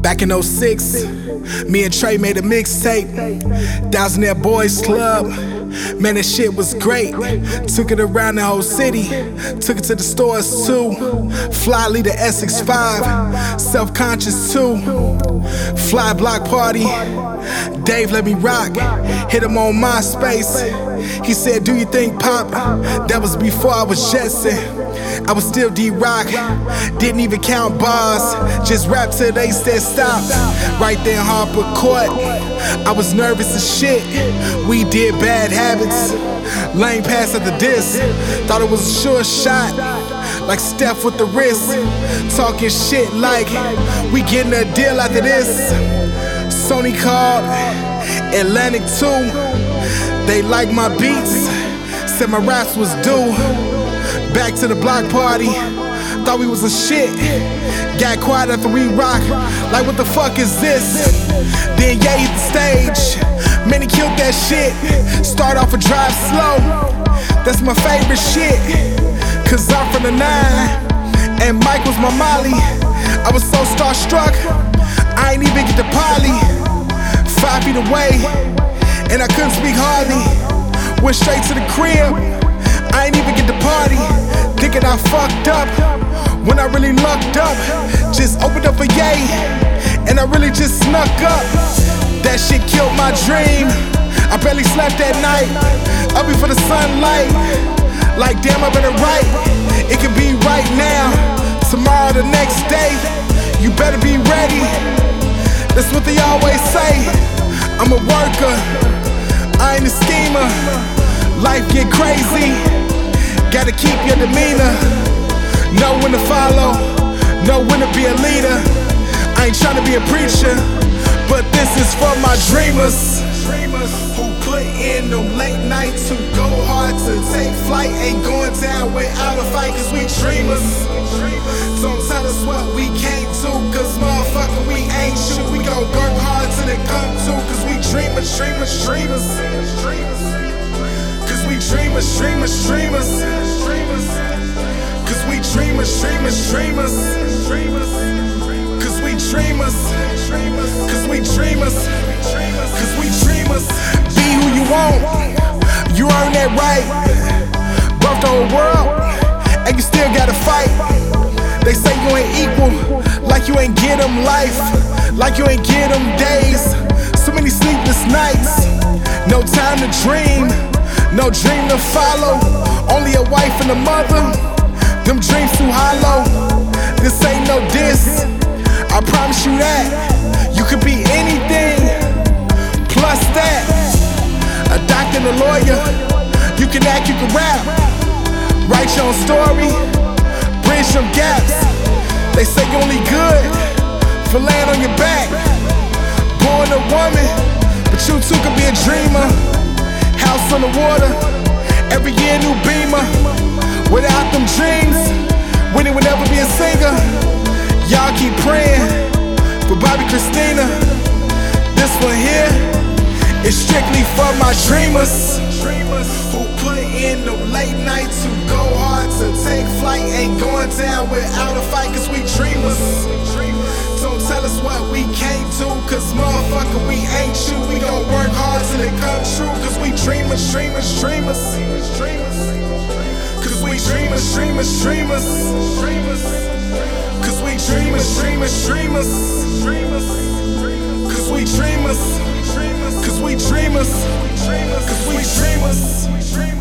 Back in 06, me and Trey made a mixtape. Thousandaire Boys Club. Man, that shit was great. Took it around the whole city. Took it to the stores too. Fly leader Essex 5. Self conscious too. Fly block party. Dave let me rock. Hit him on MySpace. He said, Do you think pop? That was before I was Jetson. I was still D Rock, didn't even count bars, just rap till they said stop. Right there in Harper Court, I was nervous as shit. We did bad habits, lane pass at the disc, thought it was a sure shot. Like Steph with the wrist, talking shit like we getting a deal after this. Sony called, Atlantic 2. They like my beats, said my raps was due. Back to the block party. Thought we was a shit. Got quiet after we rock. Like, what the fuck is this? Then yeah, hit the stage. Many killed that shit. Start off a drive slow. That's my favorite shit. Cause I'm from the nine. And Mike was my Molly. I was so starstruck. I ain't even get the poly. Five feet away. And I couldn't speak hardly. Went straight to the crib. I ain't even get the party. Thinking I fucked up when I really lucked up. Just opened up a yay, and I really just snuck up. That shit killed my dream. I barely slept that night. Up before the sunlight. Like damn, I better write. It could be right now, tomorrow, the next day. You better be ready. That's what they always say. I'm a worker. I ain't a schemer. Life get crazy. Gotta keep your demeanor. Know when to follow, know when to be a leader. I ain't trying to be a preacher, but this is for my dreamers. Dreamers who put in them late nights, who go hard to take flight. Ain't going down without a fight, cause we dreamers. Don't tell us what we can't do, cause motherfucker, we ain't you. We gon' work hard till it come to, cause we dreamers, dreamers, dreamers. Dreamers, dreamers. Cause we dreamers, dreamers, dreamers. Cause we dreamers. Cause we dreamers. Cause we dreamers. Be who you want. You earn that right. Birth the whole world. And you still gotta fight. They say you ain't equal. Like you ain't get them life. Like you ain't get them days. So many sleepless nights. No time to dream. No dream to follow. Only a wife and a mother. Them dreams too hollow. This ain't no diss. I promise you that. You could be anything. Plus that. A doctor and a lawyer. You can act, you can rap. Write your own story. Bridge some gaps. They say you're only good for laying on your back. Born a woman, but you too could be a dreamer. House on the water, every year new beamer. Without them dreams, Whitney would never be a singer. Y'all keep praying for Bobbi Kristina. This one here is strictly for my dreamers. Who put in the late nights, who go hard to take flight, ain't going down without a fight, cause we dreamers. Don't tell us what we can't do, cause motherfucker, dreamers, dreamers, dreamers. Cause we dreamers, dreamers, dreamers. Cause we dreamers, dreamers, dreamers. Cause we dreamers. Cause we dreamers. Cause we dreamers. Cause we dreamers.